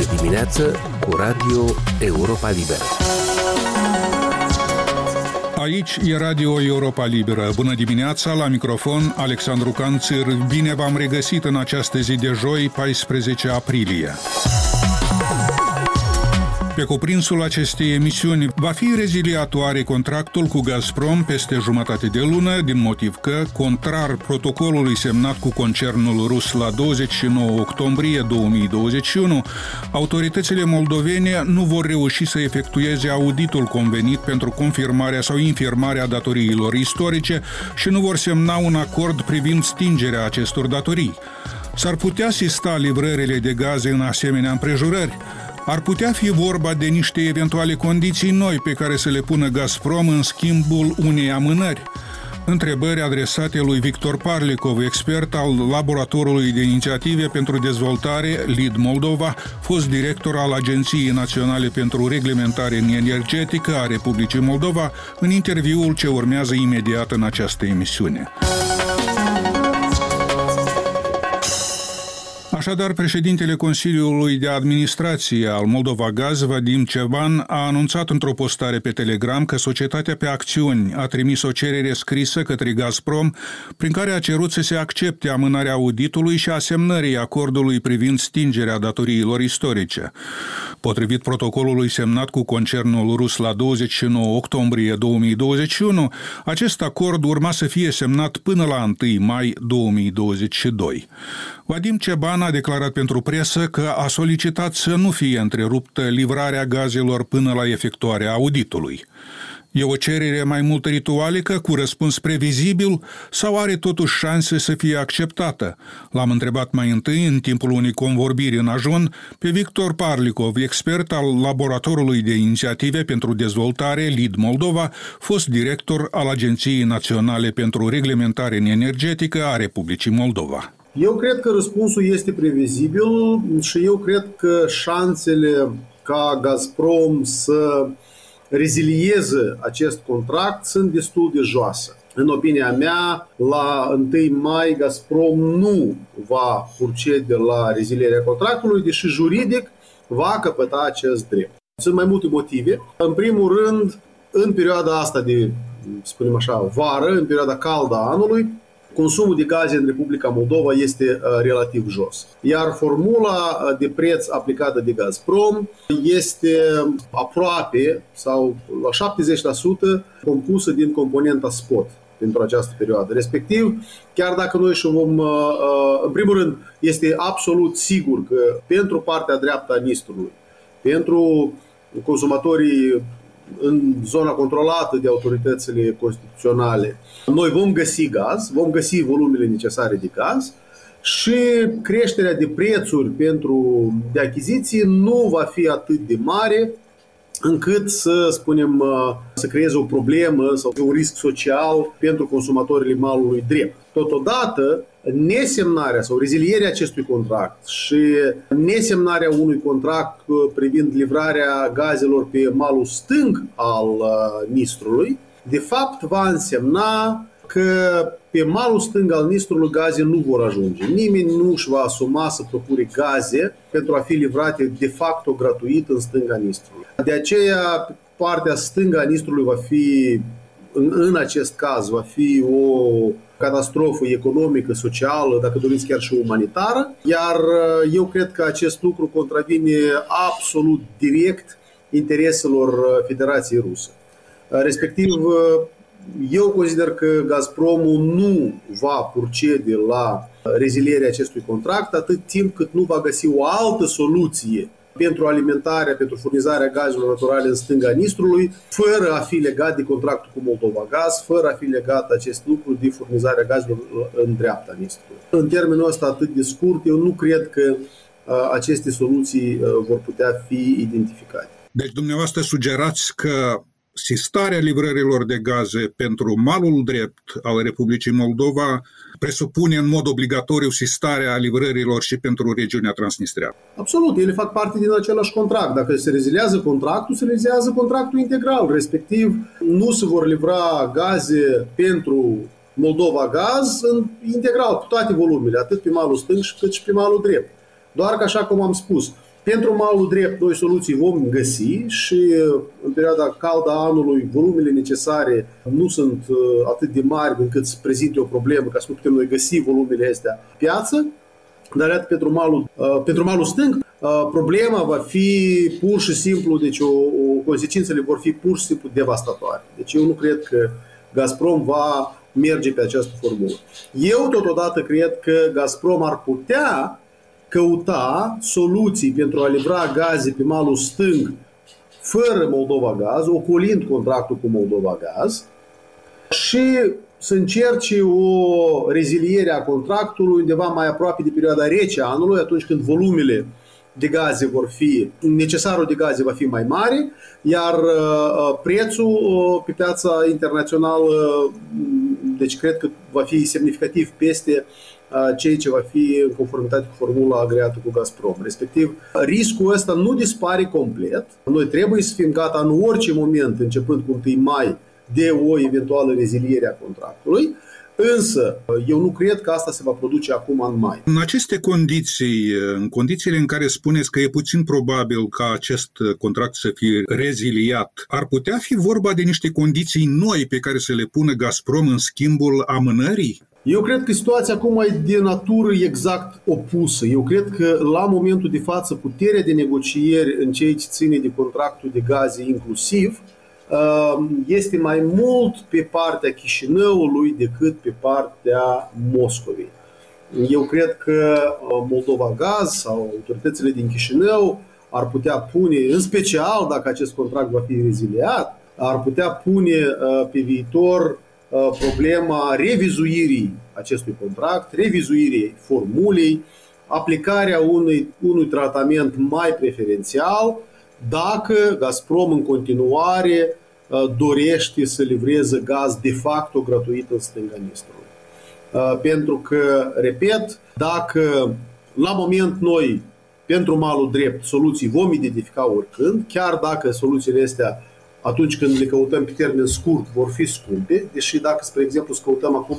de dimineață cu Radio Europa Liberă. Aici e Radio Europa Liberă. Bună dimineața, la microfon Alexandru Canțir. Bine v-am regăsit în această zi de joi, 14 aprilie. Pe cuprinsul acestei emisiuni va fi reziliatoare contractul cu Gazprom peste jumătate de lună, din motiv că, contrar protocolului semnat cu concernul rus la 29 octombrie 2021, autoritățile moldovene nu vor reuși să efectueze auditul convenit pentru confirmarea sau infirmarea datoriilor istorice și nu vor semna un acord privind stingerea acestor datorii. S-ar putea sista livrările de gaze în asemenea împrejurări, ar putea fi vorba de niște eventuale condiții noi pe care să le pună Gazprom în schimbul unei amânări. Întrebări adresate lui Victor Parlikov, expert al Laboratorului de Inițiative pentru Dezvoltare LID Moldova, fost director al Agenției Naționale pentru Reglementare Energetică a Republicii Moldova, în interviul ce urmează imediat în această emisiune. Așadar, președintele Consiliului de Administrație al Moldova Gaz, Vadim Ceban, a anunțat într-o postare pe Telegram că societatea pe acțiuni a trimis o cerere scrisă către Gazprom prin care a cerut să se accepte amânarea auditului și asemnării acordului privind stingerea datoriilor istorice. Potrivit protocolului semnat cu concernul rus la 29 octombrie 2021, acest acord urma să fie semnat până la 1 mai 2022. Vadim Ceban a declarat pentru presă că a solicitat să nu fie întreruptă livrarea gazelor până la efectuarea auditului. E o cerere mai mult ritualică, cu răspuns previzibil, sau are totuși șanse să fie acceptată? L-am întrebat mai întâi, în timpul unei convorbiri în ajun, pe Victor Parlikov, expert al Laboratorului de Inițiative pentru Dezvoltare LID Moldova, fost director al Agenției Naționale pentru Reglementare Energetică a Republicii Moldova. Eu cred că răspunsul este previzibil și eu cred că șansele ca Gazprom să rezilieze acest contract sunt destul de joase. În opinia mea, la 1 mai Gazprom nu va procede la rezilierea contractului, deși juridic va căpăta acest drept. Sunt mai multe motive. În primul rând, în perioada asta de, spunem așa, vară, în perioada caldă a anului, consumul de gaze în Republica Moldova este uh, relativ jos. Iar formula uh, de preț aplicată de Gazprom este aproape sau la 70% compusă din componenta spot pentru această perioadă. Respectiv, chiar dacă noi și vom, uh, în primul rând, este absolut sigur că pentru partea dreaptă a Nistrului, pentru consumatorii în zona controlată de autoritățile constituționale, noi vom găsi gaz, vom găsi volumele necesare de gaz și creșterea de prețuri pentru de achiziții nu va fi atât de mare încât să spunem să creeze o problemă sau un risc social pentru consumatorii malului drept. Totodată, nesemnarea sau rezilierea acestui contract și nesemnarea unui contract uh, privind livrarea gazelor pe malul stâng al uh, Nistrului, de fapt va însemna că pe malul stâng al Nistrului gaze nu vor ajunge. Nimeni nu își va asuma să procure gaze pentru a fi livrate de facto gratuit în stânga Nistrului. De aceea, partea stânga a Nistrului va fi, în, în acest caz, va fi o catastrofă economică, socială, dacă doriți chiar și umanitară, iar uh, eu cred că acest lucru contravine absolut direct intereselor uh, Federației Rusă. Uh, respectiv, eu consider că Gazpromul nu va procede la rezilierea acestui contract atât timp cât nu va găsi o altă soluție pentru alimentarea, pentru furnizarea gazelor naturale în stânga Nistrului, fără a fi legat de contractul cu Moldova Gaz, fără a fi legat acest lucru de furnizarea gazelor în dreapta Nistrului. În termenul ăsta atât de scurt, eu nu cred că aceste soluții vor putea fi identificate. Deci dumneavoastră sugerați că sistarea livrărilor de gaze pentru malul drept al Republicii Moldova presupune în mod obligatoriu sistarea livrărilor și pentru regiunea Transnistria. Absolut, ele fac parte din același contract. Dacă se rezilează contractul, se rezilează contractul integral, respectiv nu se vor livra gaze pentru Moldova Gaz în integral, cu toate volumele, atât pe malul stâng cât și pe malul drept. Doar că, așa cum am spus, Pentru malul drept, noi soluții vom găsi și în perioada caldă a anului volumele necesare nu sunt atât de mari încât să prezinte o problemă ca să nu putem noi găsi volumele astea pe piață. Dar iată, pentru malul, pentru malul stâng, problema va fi pur și simplu, deci o, o, consecințele vor fi pur și simplu devastatoare. Deci eu nu cred că Gazprom va merge pe această formulă. Eu totodată cred că Gazprom ar putea căuta soluții pentru a livra gaze pe malul stâng fără Moldova Gaz, ocolind contractul cu Moldova Gaz și să încerce o reziliere a contractului undeva mai aproape de perioada rece a anului, atunci când volumele de gaze vor fi, necesarul de gaze va fi mai mare, iar uh, prețul uh, pe piața internațională, deci cred că va fi semnificativ peste uh, ceea ce va fi în conformitate cu formula agreată cu Gazprom. Respectiv, riscul ăsta nu dispare complet. Noi trebuie să fim gata în orice moment, începând cu 1 mai, de o eventuală reziliere a contractului, Însă, eu nu cred că asta se va produce acum în mai. În aceste condiții, în condițiile în care spuneți că e puțin probabil ca acest contract să fie reziliat, ar putea fi vorba de niște condiții noi pe care să le pună Gazprom în schimbul amânării? Eu cred că situația acum e de natură exact opusă. Eu cred că la momentul de față puterea de negocieri în ceea ce ține de contractul de gaze inclusiv Ehm, este mai mult pe partea Chișinăului decât pe partea Moscovei. Eu cred că uh, Moldova Gaz sau autoritățile din Chișinău ar putea pune, în special dacă acest contract va fi reziliat, ar putea pune uh, pe viitor uh, problema revizuirii acestui contract, revizuirii formulei, aplicarea unui, unui tratament mai preferențial dacă Gazprom în continuare uh, dorește să livreze gaz de facto gratuit în stânga Nistrului. Uh, pentru că, repet, dacă la moment noi, pentru malul drept, soluții vom identifica oricând, chiar dacă soluțiile astea atunci când le căutăm pe termen scurt, vor fi scumpe, deși dacă, spre exemplu, să căutăm acum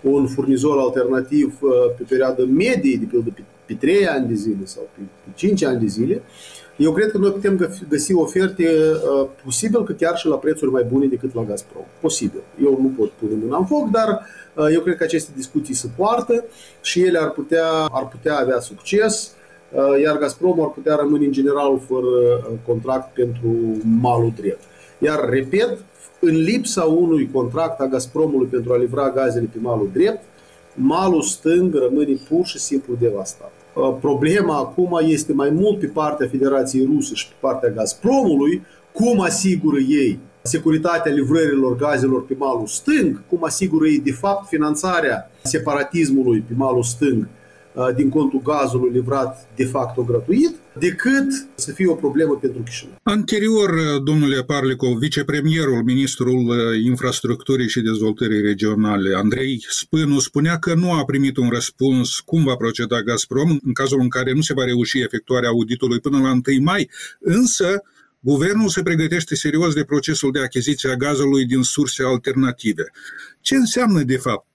un furnizor alternativ uh, pe perioadă medie, de pildă pe, pe 3 ani de zile sau pe, pe 5 ani de zile, eu cred că noi putem găsi oferte uh, posibil că chiar și la prețuri mai bune decât la Gazprom. Posibil. Eu nu pot pune mâna în foc, dar uh, eu cred că aceste discuții se poartă și ele ar putea, ar putea avea succes, uh, iar Gazprom ar putea rămâne în general fără uh, contract pentru malul drept. Iar, repet, în lipsa unui contract a Gazpromului pentru a livra gazele pe malul drept, malul stâng rămâne pur și simplu devastat. Uh, problema acum este mai mult pe partea Federației Ruse și pe partea Gazpromului, cum asigură ei securitatea livrărilor gazelor pe malul stâng, cum asigură ei de fapt finanțarea separatismului pe malul stâng Uh, din contul gazului livrat de facto gratuit, decât să fie o problemă pentru Chișinău. Anterior, uh, domnule Parlicov, vicepremierul, ministrul uh, infrastructurii și dezvoltării regionale, Andrei Spânu, spunea că nu a primit un răspuns cum va proceda Gazprom în cazul în care nu se va reuși efectuarea auditului până la 1 mai, însă Guvernul se pregătește serios de procesul de achiziție a gazului din surse alternative. Ce înseamnă, de fapt,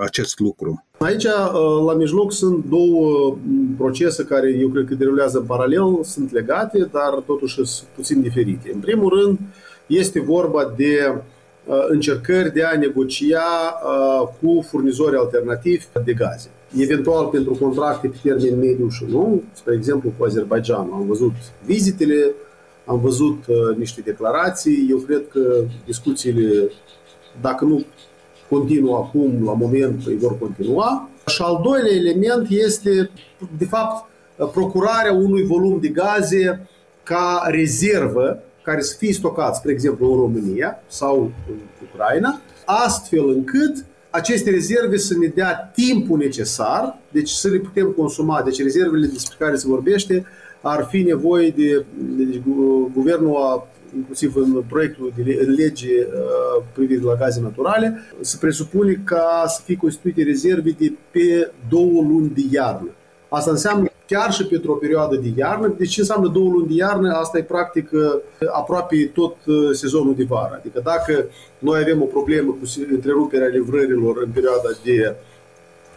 acest lucru? Aici, uh, la mijloc, sunt două mm, procese care eu cred că derulează în paralel, sunt legate, dar totuși sunt puțin diferite. În primul rând, este vorba de uh, încercări de a negocia uh, cu furnizori alternativi de gaze. Eventual pentru contracte pe termen mediu și lung, spre exemplu cu Azerbaijan. Am văzut vizitele, am văzut niște declarații. Eu cred că discuțiile, dacă nu continuă acum, la moment îi vor continua. Și al doilea element este, de fapt, procurarea unui volum de gaze ca rezervă care să fie stocat, spre exemplu, în România sau în Ucraina, astfel încât aceste rezerve să ne dea timpul necesar, deci să le putem consuma. Deci rezervele despre care se vorbește ar fi nevoie de, deci guvernul a inclusiv în proiectul de în lege uh, privind la gaze naturale, se presupune ca să fie constituite rezerve de pe două luni de iarnă. Asta înseamnă chiar și pentru o perioadă de iarnă. Deci ce înseamnă două luni de iarnă? Asta e practic uh, aproape tot uh, sezonul de vară. Adică dacă noi avem o problemă cu întreruperea livrărilor în perioada de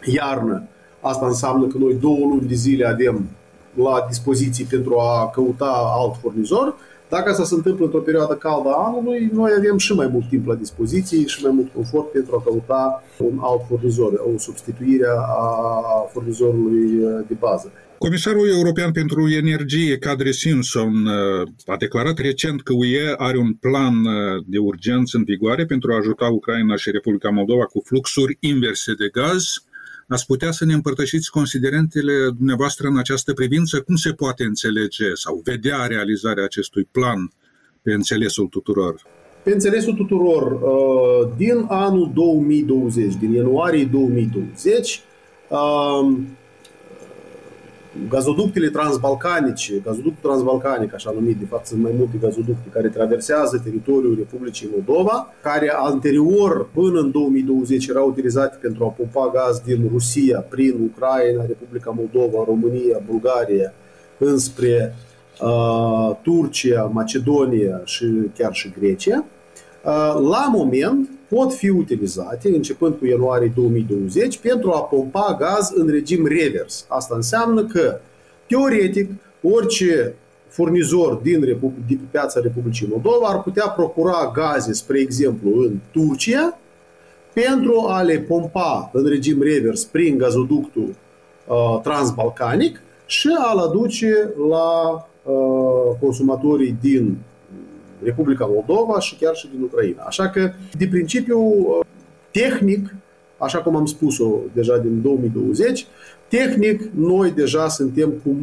iarnă, asta înseamnă că noi două luni de zile avem la dispoziții pentru a căuta alt furnizor. Dacă asta se întâmplă într-o perioadă caldă a anului, noi avem și mai mult timp la dispoziție și mai mult confort pentru a căuta un alt furnizor, o substituire a furnizorului de bază. Comisarul European pentru Energie, Kadri Simpson, a declarat recent că UE are un plan de urgență în vigoare pentru a ajuta Ucraina și Republica Moldova cu fluxuri inverse de gaz. Ați putea să ne împărtășiți considerentele dumneavoastră în această privință? Cum se poate înțelege sau vedea realizarea acestui plan pe înțelesul tuturor? Pe înțelesul tuturor, din anul 2020, din ianuarie 2020, gazoductele transbalcanice, gazoductul transbalcanic, așa numit, de fapt sunt mai multe gazoducte care traversează teritoriul Republicii Moldova, care anterior, până în 2020, erau utilizate pentru a pompa gaz din Rusia prin Ucraina, Republica Moldova, România, Bulgaria, înspre uh, Turcia, Macedonia și chiar și Grecia. Uh, la moment, pot fi utilizate, începând cu ianuarie 2020, pentru a pompa gaz în regim revers. Asta înseamnă că, teoretic, orice furnizor din, Repu- din piața Republicii Moldova ar putea procura gaze, spre exemplu, în Turcia, pentru a le pompa în regim revers prin gazoductul uh, transbalcanic și a-l aduce la uh, consumatorii din Republica Moldova și chiar și din Ucraina. Așa că, de principiu, tehnic, așa cum am spus-o deja din 2020, tehnic noi deja suntem cu,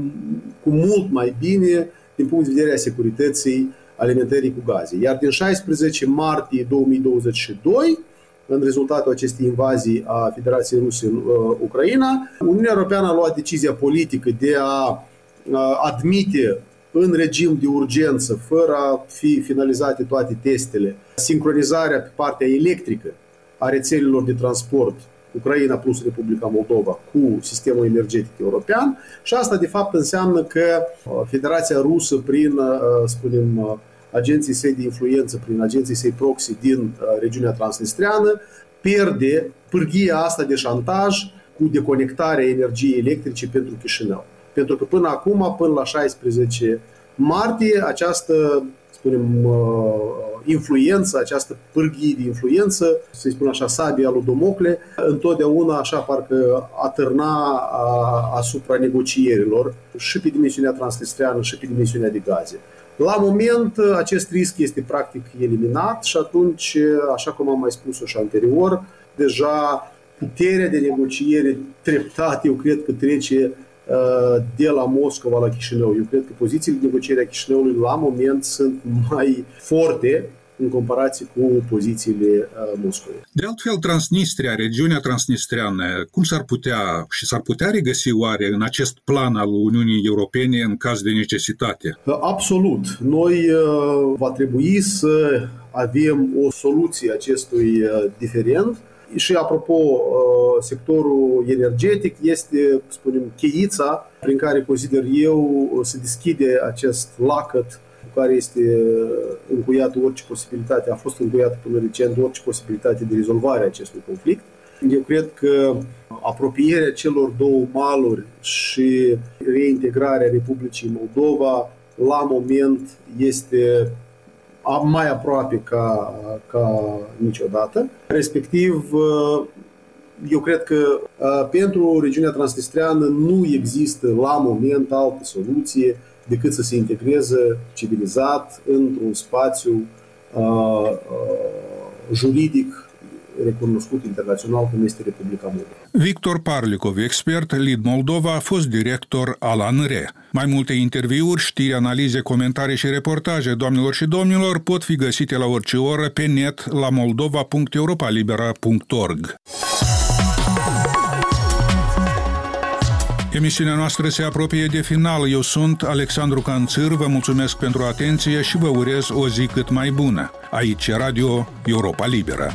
cu mult mai bine din punct de vedere a securității alimentării cu gaze. Iar din 16 martie 2022, în rezultatul acestei invazii a Federației Ruse în uh, Ucraina, Uniunea Europeană a luat decizia politică de a uh, admite în regim de urgență, fără a fi finalizate toate testele, sincronizarea pe partea electrică a rețelelor de transport Ucraina plus Republica Moldova cu sistemul energetic european și asta de fapt înseamnă că uh, Federația Rusă prin, uh, spunem, uh, agenții săi de influență, prin agenții săi proxy din regiunea transnistreană, pierde pârghia asta de șantaj cu deconectarea energiei electrice pentru Chișinău. Pentru că până acum, până la 16 martie, această spunem, uh, influență, această pârghie de influență, să-i spun așa, sabia lui Domocle, întotdeauna așa parcă atârna asupra negocierilor și pe dimensiunea transnistreană și pe dimensiunea de gaze. La moment, acest risc este practic eliminat și atunci, așa cum am mai spus-o și anterior, deja puterea de negociere treptat, eu cred că trece de la Moscova la Chișinău. Eu cred că pozițiile de negociere a Chișinăului la moment sunt mai forte în comparație cu pozițiile Moscovei. De altfel, Transnistria, regiunea transnistreană, cum s-ar putea și s-ar putea regăsi oare în acest plan al Uniunii Europene în caz de necesitate? Absolut. Noi va trebui să avem o soluție acestui diferent și apropo, uh, sectorul energetic este, spunem, cheița prin care consider eu se deschide acest lacăt cu care este încuiată orice posibilitate, a fost încuiată până recent orice posibilitate de rezolvare a acestui conflict. Eu cred că apropierea celor două maluri și reintegrarea Republicii Moldova la moment este mai aproape ca, ca niciodată. Respectiv, eu cred că pentru regiunea transnistreană nu există la moment altă soluție decât să se integreze civilizat într-un spațiu juridic recunoscut internațional cum este Republica Moldova. Victor Parlikov, expert Lid Moldova, a fost director al ANRE. Mai multe interviuri, știri, analize, comentarii și reportaje, doamnelor și domnilor, pot fi găsite la orice oră pe net la moldova.europalibera.org. Emisiunea noastră se apropie de final. Eu sunt Alexandru Canțir, vă mulțumesc pentru atenție și vă urez o zi cât mai bună. Aici Radio Europa Liberă.